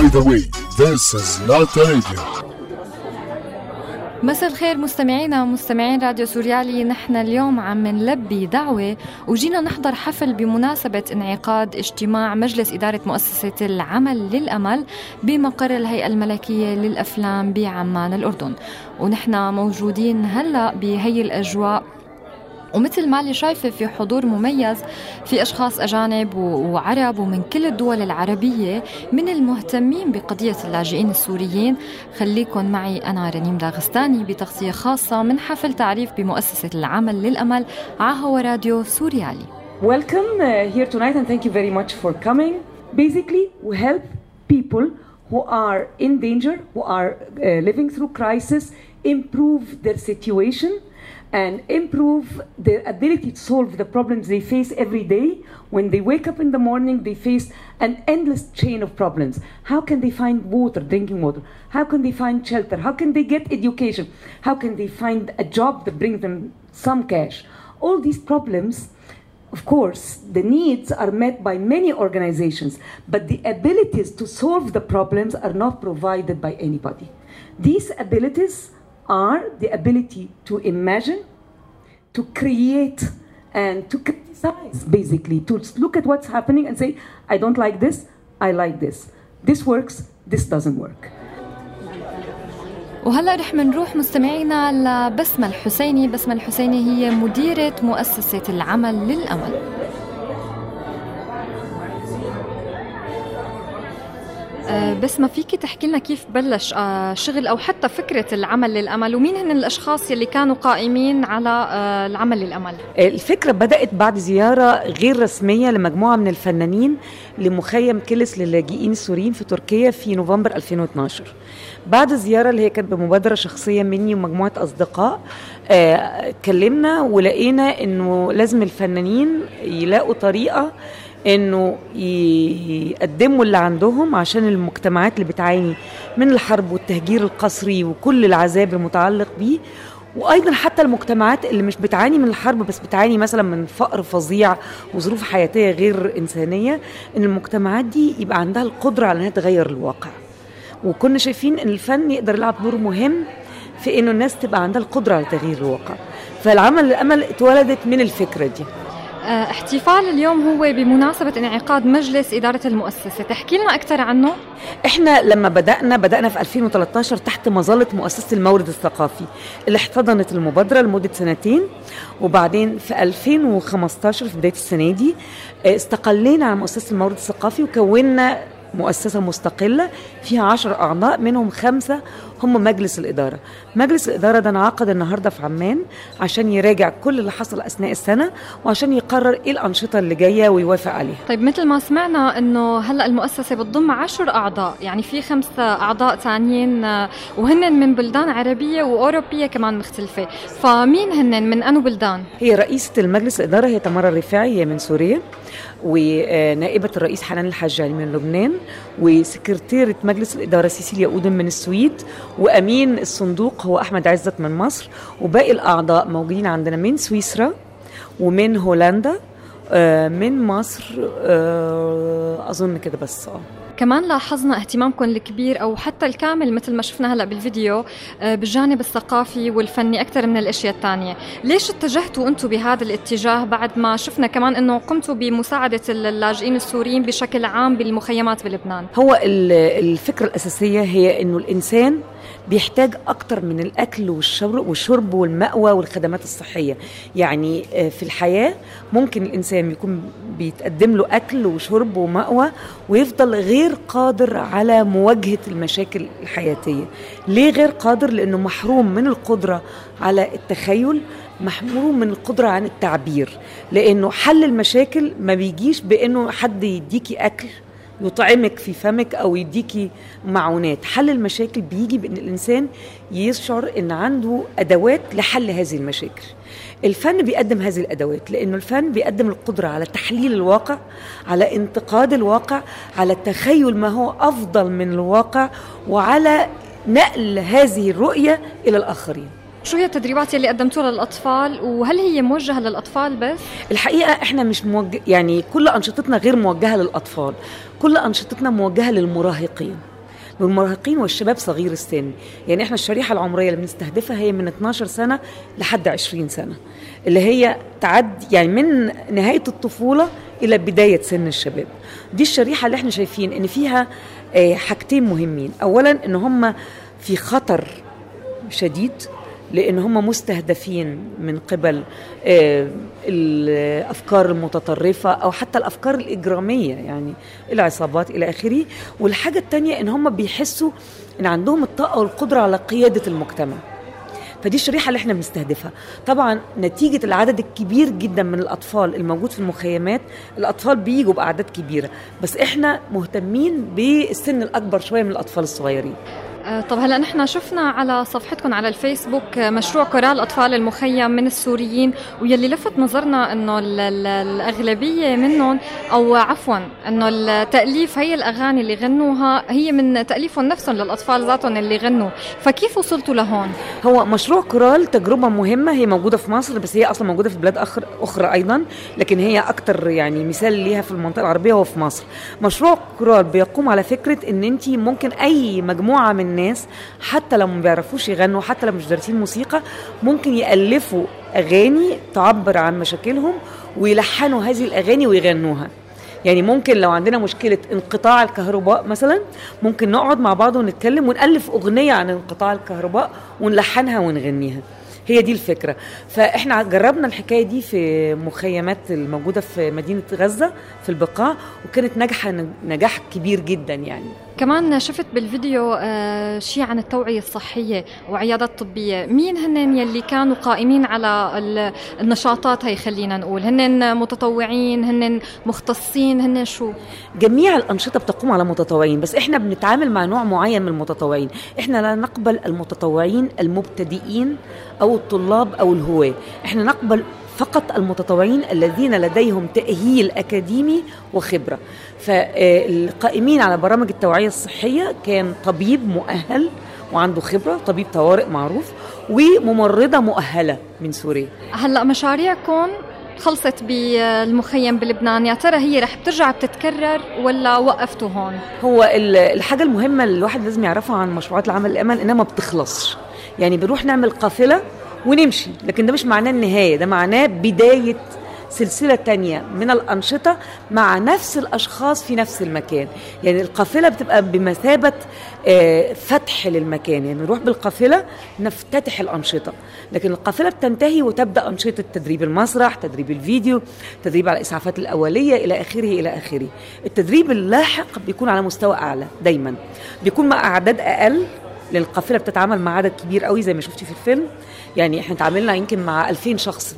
By the way, this is not a radio. مساء الخير مستمعينا ومستمعين راديو سوريالي نحن اليوم عم نلبي دعوة وجينا نحضر حفل بمناسبة انعقاد اجتماع مجلس إدارة مؤسسة العمل للأمل بمقر الهيئة الملكية للأفلام بعمان الأردن ونحن موجودين هلأ بهي الأجواء ومثل ما اللي شايفة في حضور مميز في أشخاص أجانب وعرب ومن كل الدول العربية من المهتمين بقضية اللاجئين السوريين خليكم معي أنا رنيم داغستاني بتغطية خاصة من حفل تعريف بمؤسسة العمل للأمل عهو راديو سوريالي Welcome uh, here tonight and thank you very much for coming. Basically, we help people who are in danger, who are uh, living through crisis, improve their situation and improve their ability to solve the problems they face every day. When they wake up in the morning, they face an endless chain of problems. How can they find water, drinking water? How can they find shelter? How can they get education? How can they find a job that brings them some cash? All these problems, of course, the needs are met by many organizations, but the abilities to solve the problems are not provided by anybody. These abilities are the ability to imagine, to create, and to criticize, basically, to look at what's happening and say, I don't like this, I like this. This works, this doesn't work. وهلا رح منروح مستمعينا لبسمة الحسيني بسمة الحسيني هي مديرة مؤسسة العمل للأمل بس ما فيكي تحكي لنا كيف بلش آه، شغل أو حتى فكرة العمل للأمل؟ ومين هن الأشخاص يلي كانوا قائمين على آه، العمل للأمل؟ الفكرة بدأت بعد زيارة غير رسمية لمجموعة من الفنانين لمخيم كلس للاجئين السوريين في تركيا في نوفمبر 2012 بعد الزيارة اللي هي كانت بمبادرة شخصية مني ومجموعة أصدقاء اتكلمنا ولقينا إنه لازم الفنانين يلاقوا طريقة إنه يقدموا اللي عندهم عشان المجتمعات اللي بتعاني من الحرب والتهجير القسري وكل العذاب المتعلق بيه. وأيضا حتى المجتمعات اللي مش بتعاني من الحرب بس بتعاني مثلا من فقر فظيع وظروف حياتية غير إنسانية إن المجتمعات دي يبقى عندها القدرة على إنها تغير الواقع. وكنا شايفين إن الفن يقدر يلعب دور مهم في إنه الناس تبقى عندها القدرة على تغيير الواقع. فالعمل الأمل اتولدت من الفكرة دي. احتفال اليوم هو بمناسبة انعقاد مجلس إدارة المؤسسة. تحكي لنا أكثر عنه؟ إحنا لما بدأنا بدأنا في 2013 تحت مظلة مؤسسة المورد الثقافي اللي احتضنت المبادرة لمدة سنتين. وبعدين في 2015 في بداية السنة دي آه، استقلينا عن مؤسسة المورد الثقافي وكونا مؤسسة مستقلة فيها عشر أعضاء منهم خمسة هم مجلس الإدارة. مجلس الإدارة ده انعقد النهاردة في عمان عشان يراجع كل اللي حصل أثناء السنة وعشان يقرر إيه الأنشطة اللي جاية ويوافق عليها. طيب مثل ما سمعنا أنه هلأ المؤسسة بتضم عشر أعضاء يعني في خمسة أعضاء ثانيين وهن من بلدان عربية وأوروبية كمان مختلفة. فمين هن من أنو بلدان؟ هي رئيسة المجلس الإدارة هي تمارا الرفاعي هي من سوريا. ونائبة الرئيس حنان الحجاني من لبنان وسكرتيرة مجلس الإدارة سيسيليا أودن من السويد وأمين الصندوق هو أحمد عزت من مصر وباقي الأعضاء موجودين عندنا من سويسرا ومن هولندا آه، من مصر آه، أظن كده بس آه. كمان لاحظنا اهتمامكم الكبير أو حتى الكامل مثل ما شفنا هلأ بالفيديو آه، بالجانب الثقافي والفني أكثر من الأشياء الثانية، ليش اتجهتوا أنتم بهذا الاتجاه بعد ما شفنا كمان إنه قمتوا بمساعدة اللاجئين السوريين بشكل عام بالمخيمات بلبنان؟ هو الفكرة الأساسية هي إنه الإنسان بيحتاج أكتر من الأكل والشرب, والمأوى والخدمات الصحية. يعني آه، في الحياة ممكن الإنسان يكون بيتقدم له أكل وشرب ومأوى ويفضل غير قادر على مواجهة المشاكل الحياتية. ليه غير قادر؟ لأنه محروم من القدرة على التخيل محروم من القدرة عن التعبير. لأنه حل المشاكل ما بيجيش بأنه حد يديكي أكل يطعمك في فمك أو يديكي معونات. حل المشاكل بيجي بإن الإنسان يشعر إن عنده أدوات لحل هذه المشاكل. الفن بيقدم هذه الأدوات لأنه الفن بيقدم القدرة على تحليل الواقع على انتقاد الواقع على التخيل ما هو أفضل من الواقع وعلى نقل هذه الرؤية إلى الآخرين. شو هي التدريبات اللي قدمتوها للأطفال؟ وهل هي موجهة للأطفال بس؟ الحقيقة إحنا مش موجه يعني كل أنشطتنا غير موجهة للأطفال. كل أنشطتنا موجهة للمراهقين. والمراهقين والشباب صغير السن. يعني إحنا الشريحة العمرية اللي بنستهدفها هي من 12 سنة لحد 20 سنة. اللي هي تعدي يعني من نهاية الطفولة إلى بداية سن الشباب. دي الشريحة اللي إحنا شايفين إن فيها آه، حاجتين مهمين. اولا إن هم في خطر شديد لأن هم مستهدفين من قبل آه، الأفكار المتطرفة أو حتى الأفكار الإجرامية يعني العصابات إلى آخره. والحاجة الثانية إن هم بيحسوا إن عندهم الطاقة والقدرة على قيادة المجتمع. فدي الشريحة اللي إحنا بنستهدفها. طبعا نتيجة العدد الكبير جدا من الأطفال الموجود في المخيمات الأطفال بيجوا بأعداد كبيرة بس إحنا مهتمين بالسن الأكبر شوية من الأطفال الصغيرين. طب هلا نحن شفنا على صفحتكم على الفيسبوك آه، مشروع كورال أطفال المخيم من السوريين ويلي لفت نظرنا إنه الأغلبية منهم أو عفوا إنه التأليف هي الأغاني اللي غنوها هي من تأليفهم نفسهم للأطفال ذاتهم اللي غنوا. فكيف وصلتوا لهون؟ هو مشروع كورال تجربة مهمة هي موجودة في مصر بس هي أصلا موجودة في بلاد اخر أخرى أيضا لكن هي أكتر يعني مثال ليها في المنطقة العربية هو في مصر. مشروع كورال بيقوم على فكرة إن انت ممكن أي مجموعة من الناس حتى لو ما بيعرفوش يغنوا حتى لو مش دارسين موسيقى ممكن يألفوا أغاني تعبر عن مشاكلهم ويلحنوا هذه الأغاني ويغنوها. يعني ممكن لو عندنا مشكلة انقطاع الكهرباء مثلا ممكن نقعد مع بعض ونتكلم ونألف أغنية عن انقطاع الكهرباء ونلحنها ونغنيها. هي دي الفكرة. فإحنا جربنا الحكاية دي في مخيمات الموجودة في مدينة غزة في البقاع وكانت ناجحة نجاح كبير جدا يعني. كمان شفت بالفيديو آه شيء عن التوعية الصحية وعيادات طبية مين هن يلي كانوا قائمين على النشاطات هي خلينا نقول؟ هن متطوعين هن مختصين هن شو؟ جميع الأنشطة بتقوم على متطوعين بس إحنا بنتعامل مع نوع معين من المتطوعين. إحنا لا نقبل المتطوعين المبتدئين أو الطلاب أو الهواة. إحنا نقبل فقط المتطوعين الذين لديهم تأهيل أكاديمي وخبرة. فالقائمين على برامج التوعية الصحية كان طبيب مؤهل وعنده خبرة طبيب طوارئ معروف وممرضة مؤهلة من سوريا. هلأ مشاريعكم خلصت بالمخيم بلبنان. يا ترى هي رح بترجع بتتكرر ولا وقفتوا هون؟ هو الحاجة المهمة اللي الواحد لازم يعرفها عن مشروعات العمل الأمان إنها ما بتخلصش. يعني بنروح نعمل قافلة ونمشي. لكن ده مش معناه النهاية ده معناه بداية سلسلة تانية من الأنشطة مع نفس الأشخاص في نفس المكان. يعني القافلة بتبقى بمثابة آه، فتح للمكان. يعني نروح بالقافلة نفتتح الأنشطة. لكن القافلة بتنتهي وتبدأ أنشطة تدريب المسرح تدريب الفيديو تدريب على الإسعافات الأولية إلى آخره إلى آخره. التدريب اللاحق بيكون على مستوى أعلى دايما. بيكون مع أعداد أقل لأن القافله بتتعامل مع عدد كبير قوي زي ما شفتي في الفيلم. يعني إحنا تعاملنا يمكن مع 2000 شخص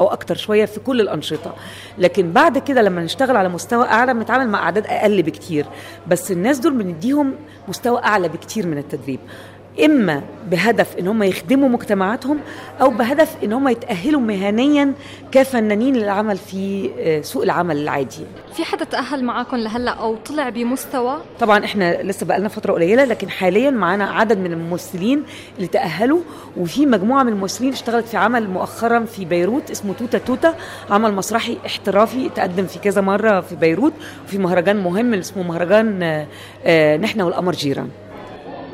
أو أكتر شوية في كل الأنشطة. لكن بعد كده لما نشتغل على مستوى أعلى بنتعامل مع اعداد أقل بكتير. بس الناس دول بنديهم مستوى أعلى بكتير من التدريب. إما بهدف إن هم يخدموا مجتمعاتهم أو بهدف إن هم يتأهلوا مهنيا كفنانين للعمل في آه، سوق العمل العادي. في حدا تأهل معاكم لهلأ أو طلع بمستوى؟ طبعا إحنا لسه بقى لنا فترة قليلة لكن حاليا معانا عدد من الممثلين اللي تأهلوا وفي مجموعة من الممثلين اشتغلت في عمل مؤخرا في بيروت اسمه توتا توتا عمل مسرحي احترافي تقدم في كذا مرة في بيروت وفي مهرجان مهم اسمه مهرجان آه، آه، نحن والقمر جيران.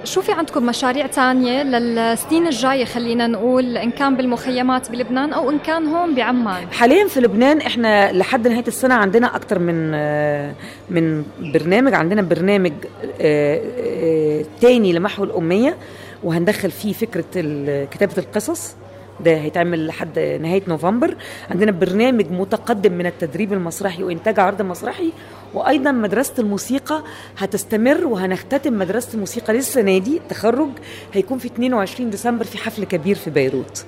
شو في عندكم مشاريع تانية للسنين الجاية خلينا نقول إن كان بالمخيمات بلبنان أو إن كان هون بعمان؟ حاليا في لبنان إحنا لحد نهاية السنة عندنا أكثر من آه، من برنامج عندنا برنامج آه، آه، تاني لمحو الأمية وهندخل فيه فكرة كتابة القصص. ده هيتعمل لحد نهاية نوفمبر. عندنا برنامج متقدم من التدريب المسرحي وإنتاج عرض مسرحي وأيضا مدرسة الموسيقى هتستمر وهنختتم مدرسة الموسيقى للسنة دي التخرج هيكون في 22 ديسمبر في حفل كبير في بيروت.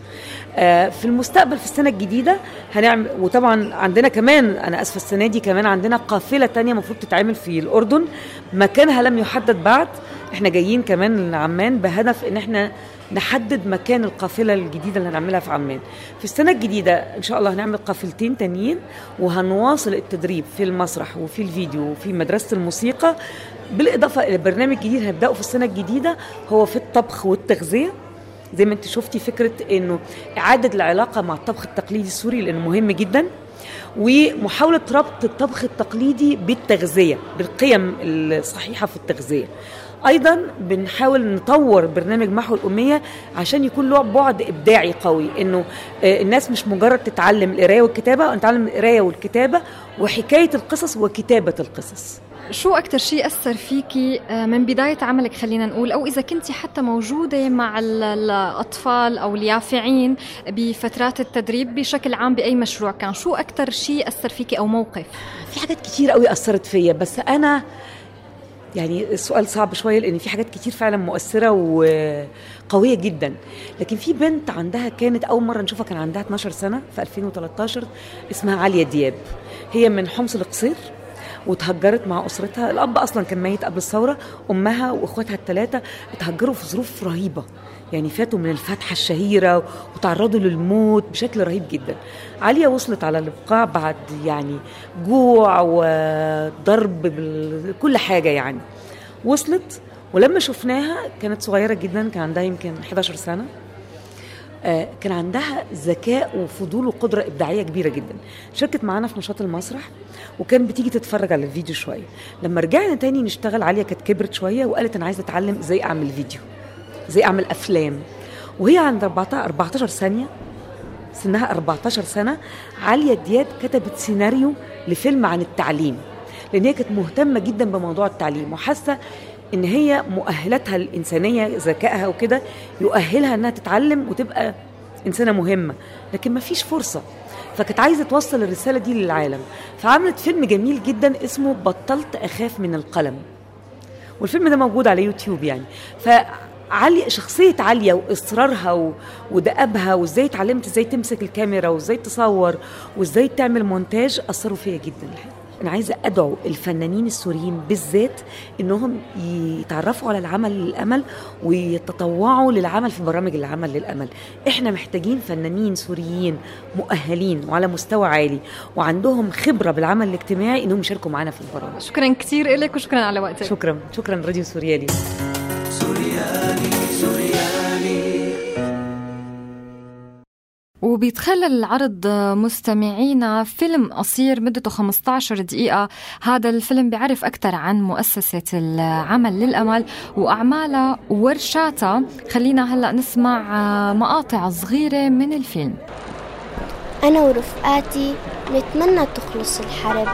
آه، في المستقبل في السنة الجديدة هنعمل وطبعا عندنا كمان أنا أسفة السنة دي كمان عندنا قافلة تانية المفروض تتعمل في الأردن. مكانها لم يحدد بعد إحنا جايين كمان لعمان بهدف إن إحنا نحدد مكان القافلة الجديدة اللي هنعملها في عمان. في السنة الجديدة إن شاء الله هنعمل قافلتين تانيين وهنواصل التدريب في المسرح وفي الفيديو وفي مدرسة الموسيقى. بالإضافة إلى برنامج جديد هنبداه في السنة الجديدة هو في الطبخ والتغذية. زي ما انت شفتي فكرة إنه إعادة العلاقة مع الطبخ التقليدي السوري لأنه مهم جدا. ومحاولة ربط الطبخ التقليدي بالتغذية بالقيم الصحيحة في التغذية. أيضا بنحاول نطور برنامج محو الأمية عشان يكون له بعد إبداعي قوي إنه آه، الناس مش مجرد تتعلم القراية والكتابة نتعلم القراية والكتابة وحكاية القصص وكتابة القصص. شو أكتر شيء أثر فيكي آه، من بداية عملك خلينا نقول أو إذا كنت حتى موجودة مع الأطفال أو اليافعين بفترات التدريب بشكل عام بأي مشروع كان؟ شو أكتر شيء أثر فيكي أو موقف؟ في حاجات كتير قوي أثرت فيا بس أنا يعني السؤال صعب شوية لأن في حاجات كتير فعلا مؤثرة وقوية جدا. لكن في بنت عندها كانت أول مرة نشوفها كان عندها 12 سنة في 2013 اسمها عليا دياب. هي من حمص القصير وتهجرت مع أسرتها. الأب أصلا كان ميت قبل الثورة. أمها وإخواتها الثلاثه اتهجروا في ظروف رهيبة. يعني فاتوا من الفتحة الشهيرة وتعرضوا للموت بشكل رهيب جدا. عليا وصلت على الإبقاع بعد يعني جوع وضرب بكل حاجة يعني. وصلت ولما شفناها كانت صغيرة جدا كان عندها يمكن 11 سنة. آه، كان عندها ذكاء وفضول وقدرة إبداعية كبيرة جدا. شاركت معانا في نشاط المسرح وكان بتيجي تتفرج على الفيديو شوية. لما رجعنا تاني نشتغل عليا كانت كبرت شوية وقالت أنا عايزة أتعلم إزاي أعمل فيديو. زي أعمل أفلام. وهي عند 14 14 ثانية سنها 14 سنة عليا دياب كتبت سيناريو لفيلم عن التعليم لأن هي كانت مهتمة جدا بموضوع التعليم وحاسة إن هي مؤهلاتها الإنسانية ذكائها وكده يؤهلها إنها تتعلم وتبقى إنسانة مهمة. لكن ما فيش فرصة. فكانت عايزة توصل الرسالة دي للعالم. فعملت فيلم جميل جدا اسمه بطلت أخاف من القلم. والفيلم ده موجود على يوتيوب يعني. فعلي شخصية عالية وإصرارها و- ودأبها وإزاي اتعلمت إزاي تمسك الكاميرا وإزاي تصور وإزاي تعمل مونتاج أثروا فيا جدا. الحقيقة. أنا عايزة أدعو الفنانين السوريين بالذات إنهم يتعرفوا على العمل للأمل ويتطوعوا للعمل في برامج العمل للأمل. إحنا محتاجين فنانين سوريين مؤهلين وعلى مستوى عالي وعندهم خبرة بالعمل الاجتماعي إنهم يشاركوا معنا في البرامج. شكرا كثير لك وشكرا على وقتك. شكرا شكرا راديو سوريالي. وبيتخلل العرض مستمعينا فيلم قصير مدته 15 دقيقة. هذا الفيلم بيعرف أكثر عن مؤسسة العمل للأمل وأعمالها وورشاتها خلينا هلأ نسمع مقاطع صغيرة من الفيلم. أنا ورفقاتي نتمنى تخلص الحرب.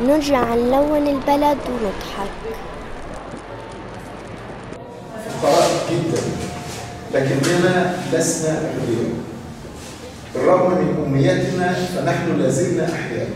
ونرجع نلون البلد ونضحك. فقراء جدا. لكننا لسنا أغنياء بالرغم من أمنيتنا فنحن لازلنا أحياء.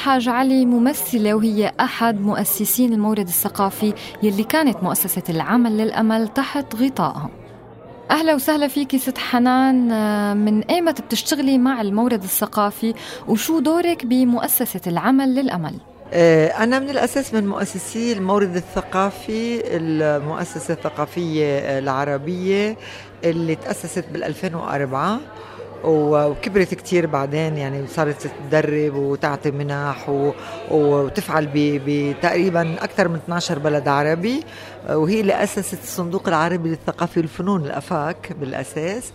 الحاج علي ممثلة وهي أحد مؤسسين المورد الثقافي يلي كانت مؤسسة العمل للأمل تحت غطائها أهلا وسهلا فيكي ست حنان. آه، من أيمت بتشتغلي مع المورد الثقافي؟ وشو دورك بمؤسسة العمل للأمل؟ آه، أنا من الأساس من مؤسسي المورد الثقافي المؤسسة الثقافية العربية اللي تأسست بال 2004 وكبرت كتير بعدين يعني صارت تدرب وتعطي منح وتفعل بتقريبا أكثر من 12 بلد عربي. وهي اللي أسست الصندوق العربي للثقافة والفنون الأفاك بالأساس.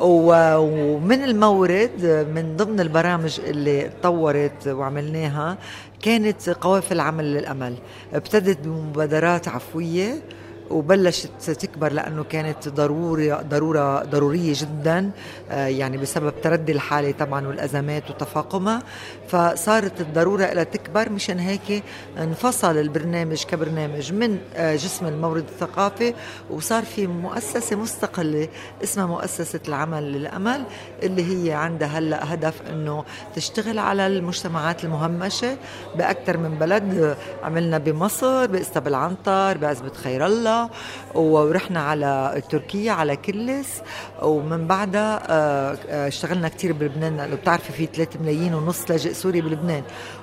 ومن المورد من ضمن البرامج اللي تطورت وعملناها كانت قوافل عمل للأمل. ابتدت بمبادرات عفوية وبلشت تكبر لأنه كانت ضروري ضروره ضرورية جدا آه، يعني بسبب تردي الحالة طبعا والأزمات وتفاقمها. فصارت الضرورة لها تكبر مشان هيك انفصل البرنامج كبرنامج من آه، جسم المورد الثقافي وصار في مؤسسة مستقلة اسمها مؤسسة العمل للأمل اللي هي عندها هلأ هدف إنه تشتغل على المجتمعات المهمشة بأكثر من بلد. عملنا بمصر بإستا العنطر بعزبه خير الله ورحنا على تركيا على كلس ومن بعدها آه، آه، اشتغلنا كثير بلبنان. لأنه بتعرفي في 3 ملايين ونص لاجئ سوري بلبنان.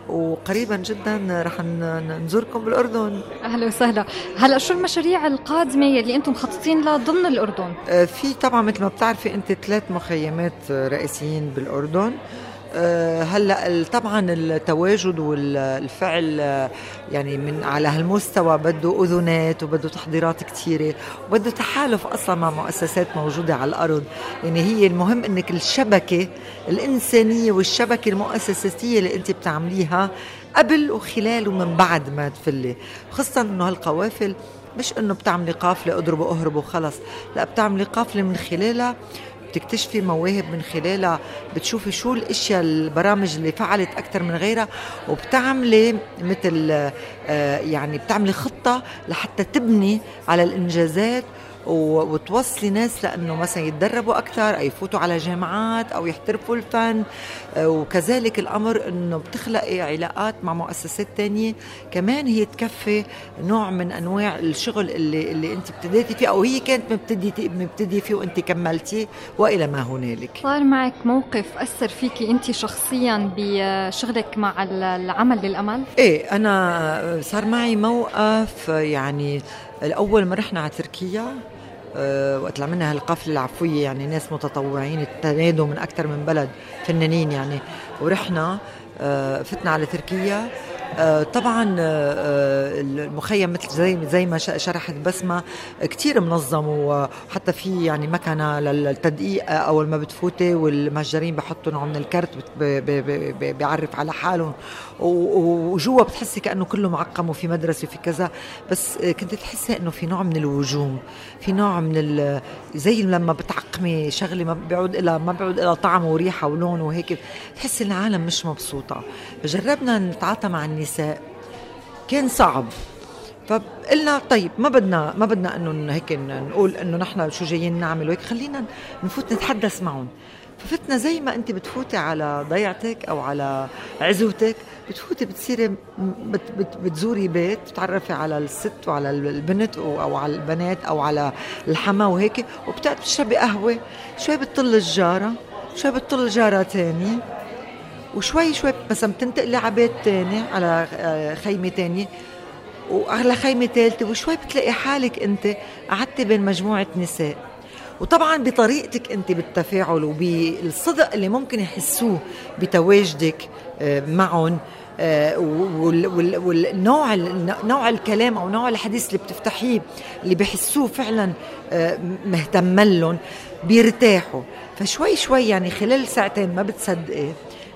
وقريبا جدا رح نزوركم بالأردن. أهلا وسهلا. هلأ شو المشاريع القادمة يلي أنتم مخططين لها ضمن الأردن؟ آه، في طبعا مثل ما بتعرفي أنت ثلاث مخيمات رئيسيين بالأردن. هلا طبعا التواجد والفعل آه، يعني من على هالمستوى بده اذونات وبده تحضيرات كثيره وبده تحالف أصلا مع مؤسسات موجودة على الأرض. يعني هي المهم إنك الشبكة الإنسانية والشبكة المؤسساتيه اللي أنت بتعمليها قبل وخلال ومن بعد ما تفلي. خاصة إنه هالقوافل مش إنه بتعملي قافلة اضربوا اهربوا خلص لا بتعملي قافلة من خلالها بتكتشفي مواهب من خلالها بتشوفي شو الأشياء البرامج اللي فعلت أكثر من غيرها وبتعملي مثل آه، يعني بتعملي خطة لحتى تبني على الإنجازات وتوصلي ناس لأنه مثلا يتدربوا أكثر أو يفوتوا على جامعات أو يحترفوا الفن آه، وكذلك الأمر إنه بتخلقي علاقات مع مؤسسات تانية. كمان هي تكفي نوع من أنواع الشغل اللي اللي أنت ابتديتي فيه أو هي كانت مبتديه مبتدية فيه وأنت كملتي وإلى ما هنالك. صار معك موقف أثر فيكي أنت شخصيا بشغلك مع العمل للأمل؟ إيه أنا صار معي موقف يعني الأول ما رحنا على تركيا. وقت عملنا هالقافله العفوية يعني ناس متطوعين تنادوا من أكثر من بلد فنانين يعني. ورحنا أه فتنا على تركيا. آه، طبعا آه، آه، المخيم مثل زي زي ما شرحت بسمة كثير منظم وحتى في يعني مكنة للتدقيق اول ما بتفوتي والمهجرين بحطوا نوع من الكرت بيعرف على حالهم وجوا بتحسي كأنه كله معقم وفي مدرسة وفي كذا بس كنت تحسي إنه في نوع من الوجوم في نوع من زي لما بتعقمي شغلة ما بيعود لها ما بيعود لها طعم وريحة ولون وهيك تحسي العالم مش مبسوطة. فجربنا نتعاطى مع الناس النساء كان صعب. فقلنا طيب ما بدنا ما بدنا إنه هيك نقول إنه نحن شو جايين نعمل وهيك خلينا نفوت نتحدث معهم. ففتنا زي ما أنت بتفوتي على ضيعتك أو على عزوتك بتفوتي بتصيري بت بت بتزوري بيت بتعرفي على الست وعلى البنت أو على البنات أو على الحما وهيك وبتشربي قهوة شوي بتطل الجارة شوي بتطل جارة تاني وشوي شوي مثلا بتنتقلي على بيت تاني على آه، خيمة تانية وعلى خيمة ثالثه وشوي بتلاقي حالك أنت قعدتي بين مجموعة نساء. وطبعا بطريقتك أنت بالتفاعل وبالصدق اللي ممكن يحسوه بتواجدك آه، معهم آه، والنوع نوع الكلام أو نوع الحديث اللي بتفتحيه اللي بحسوه فعلا مهتم لهم بيرتاحوا. فشوي شوي يعني خلال ساعتين ما بتصدقي.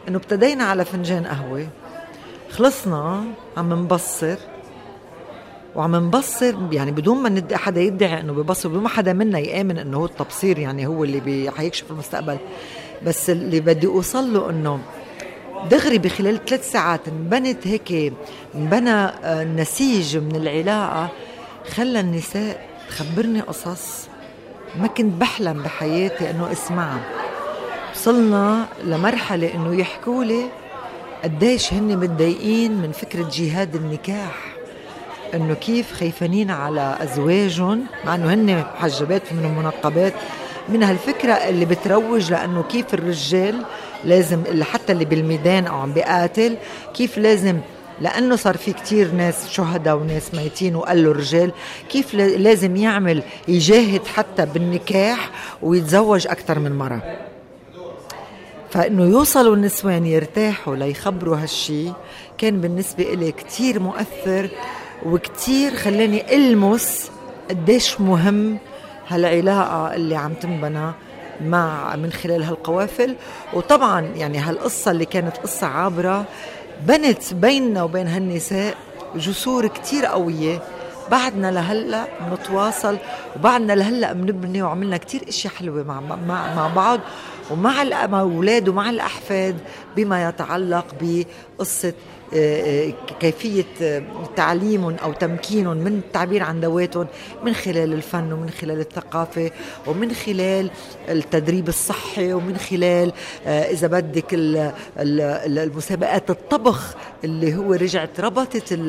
إنه ابتدينا على فنجان قهوة خلصنا عم نبصر وعم نبصر يعني بدون ما ندي حدا يدعي إنه ببصر بدون ما حدا منا يآمن إنه هو التبصير يعني هو اللي بي حيكشف المستقبل. بس اللي بدي أوصل له إنه دغري بخلال ثلاث ساعات انبنت هيك انبنى آه، نسيج من العلاقة خلى النساء تخبرني قصص ما كنت بحلم بحياتي إنه أسمعها. وصلنا لمرحلة إنه يحكوا لي قديش هن متضايقين من فكرة جهاد النكاح إنه كيف خايفانين على أزواجهم مع إنه هن محجبات من منقبات من هالفكرة اللي بتروج لأنه كيف الرجال لازم اللي حتى اللي بالميدان أو عم بيقاتل كيف لازم لأنه صار في كتير ناس شهداء وناس ميتين وقالوا الرجال كيف لازم يعمل يجاهد حتى بالنكاح ويتزوج أكثر من مرة. فإنه يوصلوا النسوان يرتاحوا ليخبروا هالشي. كان بالنسبة إلي كتير مؤثر وكتير خلاني ألمس قديش مهم هالعلاقة اللي عم تنبنى مع من خلال هالقوافل. وطبعا يعني هالقصة اللي كانت قصة عابرة بنت بيننا وبين هالنساء جسور كتير قوية. بعدنا لهلا بنتواصل وبعدنا لهلا بنبني وعملنا كتير إشياء حلوة مع مع مع بعض ومع الأولاد ومع الأحفاد بما يتعلق بقصة آه، آه، كيفية آه، تعليمهم أو تمكينهم من التعبير عن ذواتهم من خلال الفن ومن خلال الثقافة ومن خلال التدريب الصحي ومن خلال إذا بدك المسابقات الطبخ اللي هو رجعت ربطت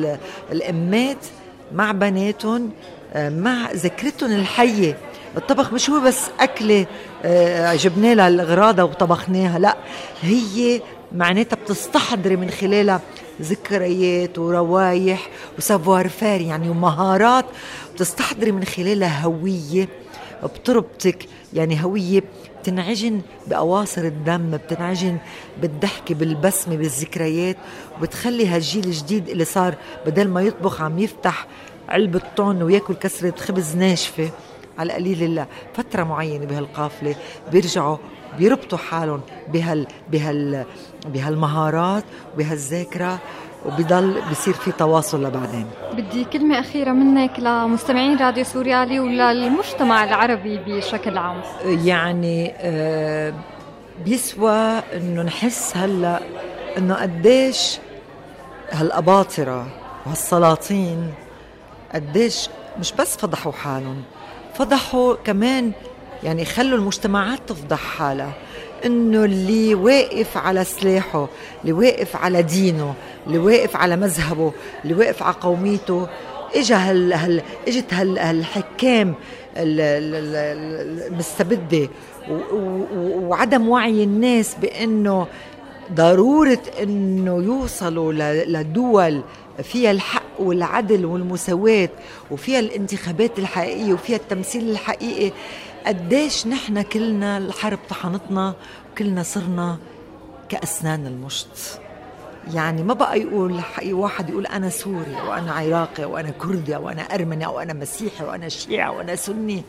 الأمات مع بناتهم مع ذكرتهم الحية. الطبخ مش هو بس أكلة جبنا لها وطبخناها لا هي معناتها بتستحضري من خلالها ذكريات وروايح وسافوار فار يعني ومهارات بتستحضري من خلالها هوية بتربطك يعني هوية بتنعجن بأواصر الدم بتنعجن بالضحكة بالبسمة بالذكريات وبتخلي هالجيل الجديد اللي صار بدل ما يطبخ عم يفتح علبة طن وياكل كسرة خبز ناشفة على قليل الله. فترة معينة بهالقافلة بيرجعوا بيربطوا حالهم بهال بهال بهالمهارات وبهالذاكرة وبضل بصير في تواصل لبعدين. بدي كلمة أخيرة منك لمستمعين راديو سوريالي وللمجتمع العربي بشكل عام. يعني آه بيسوى إنه نحس هلأ إنه قديش هالأباطرة وهالسلاطين قديش مش بس فضحوا حالهم فضحوا كمان يعني خلوا المجتمعات تفضح حالها. إنه اللي واقف على سلاحه اللي واقف على دينه اللي واقف على مذهبه اللي واقف على قوميته اجى هال هال إجت هال هالحكام المستبده وعدم وعي الناس بإنه ضرورة إنه يوصلوا لدول فيها الحق والعدل والمساواة وفيها الانتخابات الحقيقية وفيها التمثيل الحقيقي. قديش نحن كلنا الحرب طحنتنا وكلنا صرنا كأسنان المشط. يعني ما بقى يقول واحد يقول أنا سوري وأنا عراقي وأنا كردي وأنا أرمني أو أنا مسيحي وأنا شيعي وأنا سني.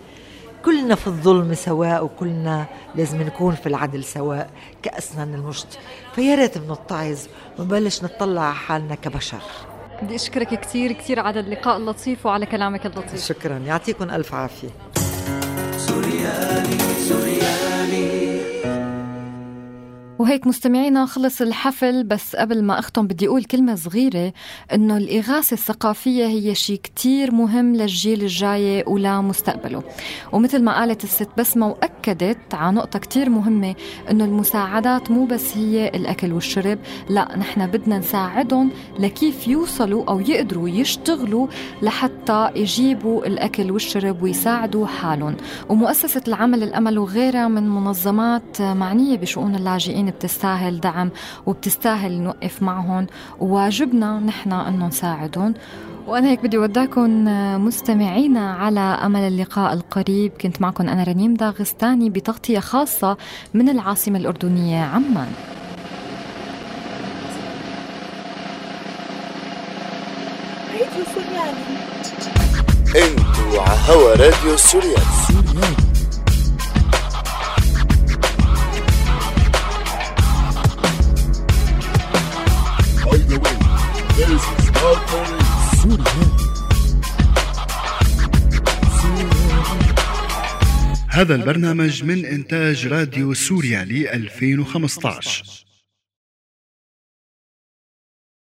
كلنا في الظلم سواء وكلنا لازم نكون في العدل سواء كأسنان المشط. فيا ريت بنتعظ ونبلش نطلع على حالنا كبشر. بدي أشكرك كثير كثير على اللقاء اللطيف وعلى كلامك اللطيف. شكرا. يعطيكم ألف عافية. سوريالي سوريالي وهيك مستمعينا خلص الحفل بس قبل ما أختم بدي أقول كلمة صغيرة إنه الإغاثة الثقافية هي شيء كتير مهم للجيل الجاي ولمستقبله. ومثل ما قالت الست بسمة وأكدت على نقطة كتير مهمة إنه المساعدات مو بس هي الأكل والشرب لا نحن بدنا نساعدهم لكيف يوصلوا أو يقدروا يشتغلوا لحتى يجيبوا الأكل والشرب ويساعدوا حالهم. ومؤسسة العمل الأمل وغيرها من منظمات معنية بشؤون اللاجئين بتستاهل دعم وبتستاهل نوقف معهم وواجبنا نحن إنه نساعدهم. وأنا هيك بدي أودعكم مستمعينا على أمل اللقاء القريب. كنت معكم أنا رنيم داغستاني بتغطية خاصة من العاصمة الأردنية عمان. أنتوا على هوا راديو سوريالي. هذا البرنامج من إنتاج راديو سوريا ل 2015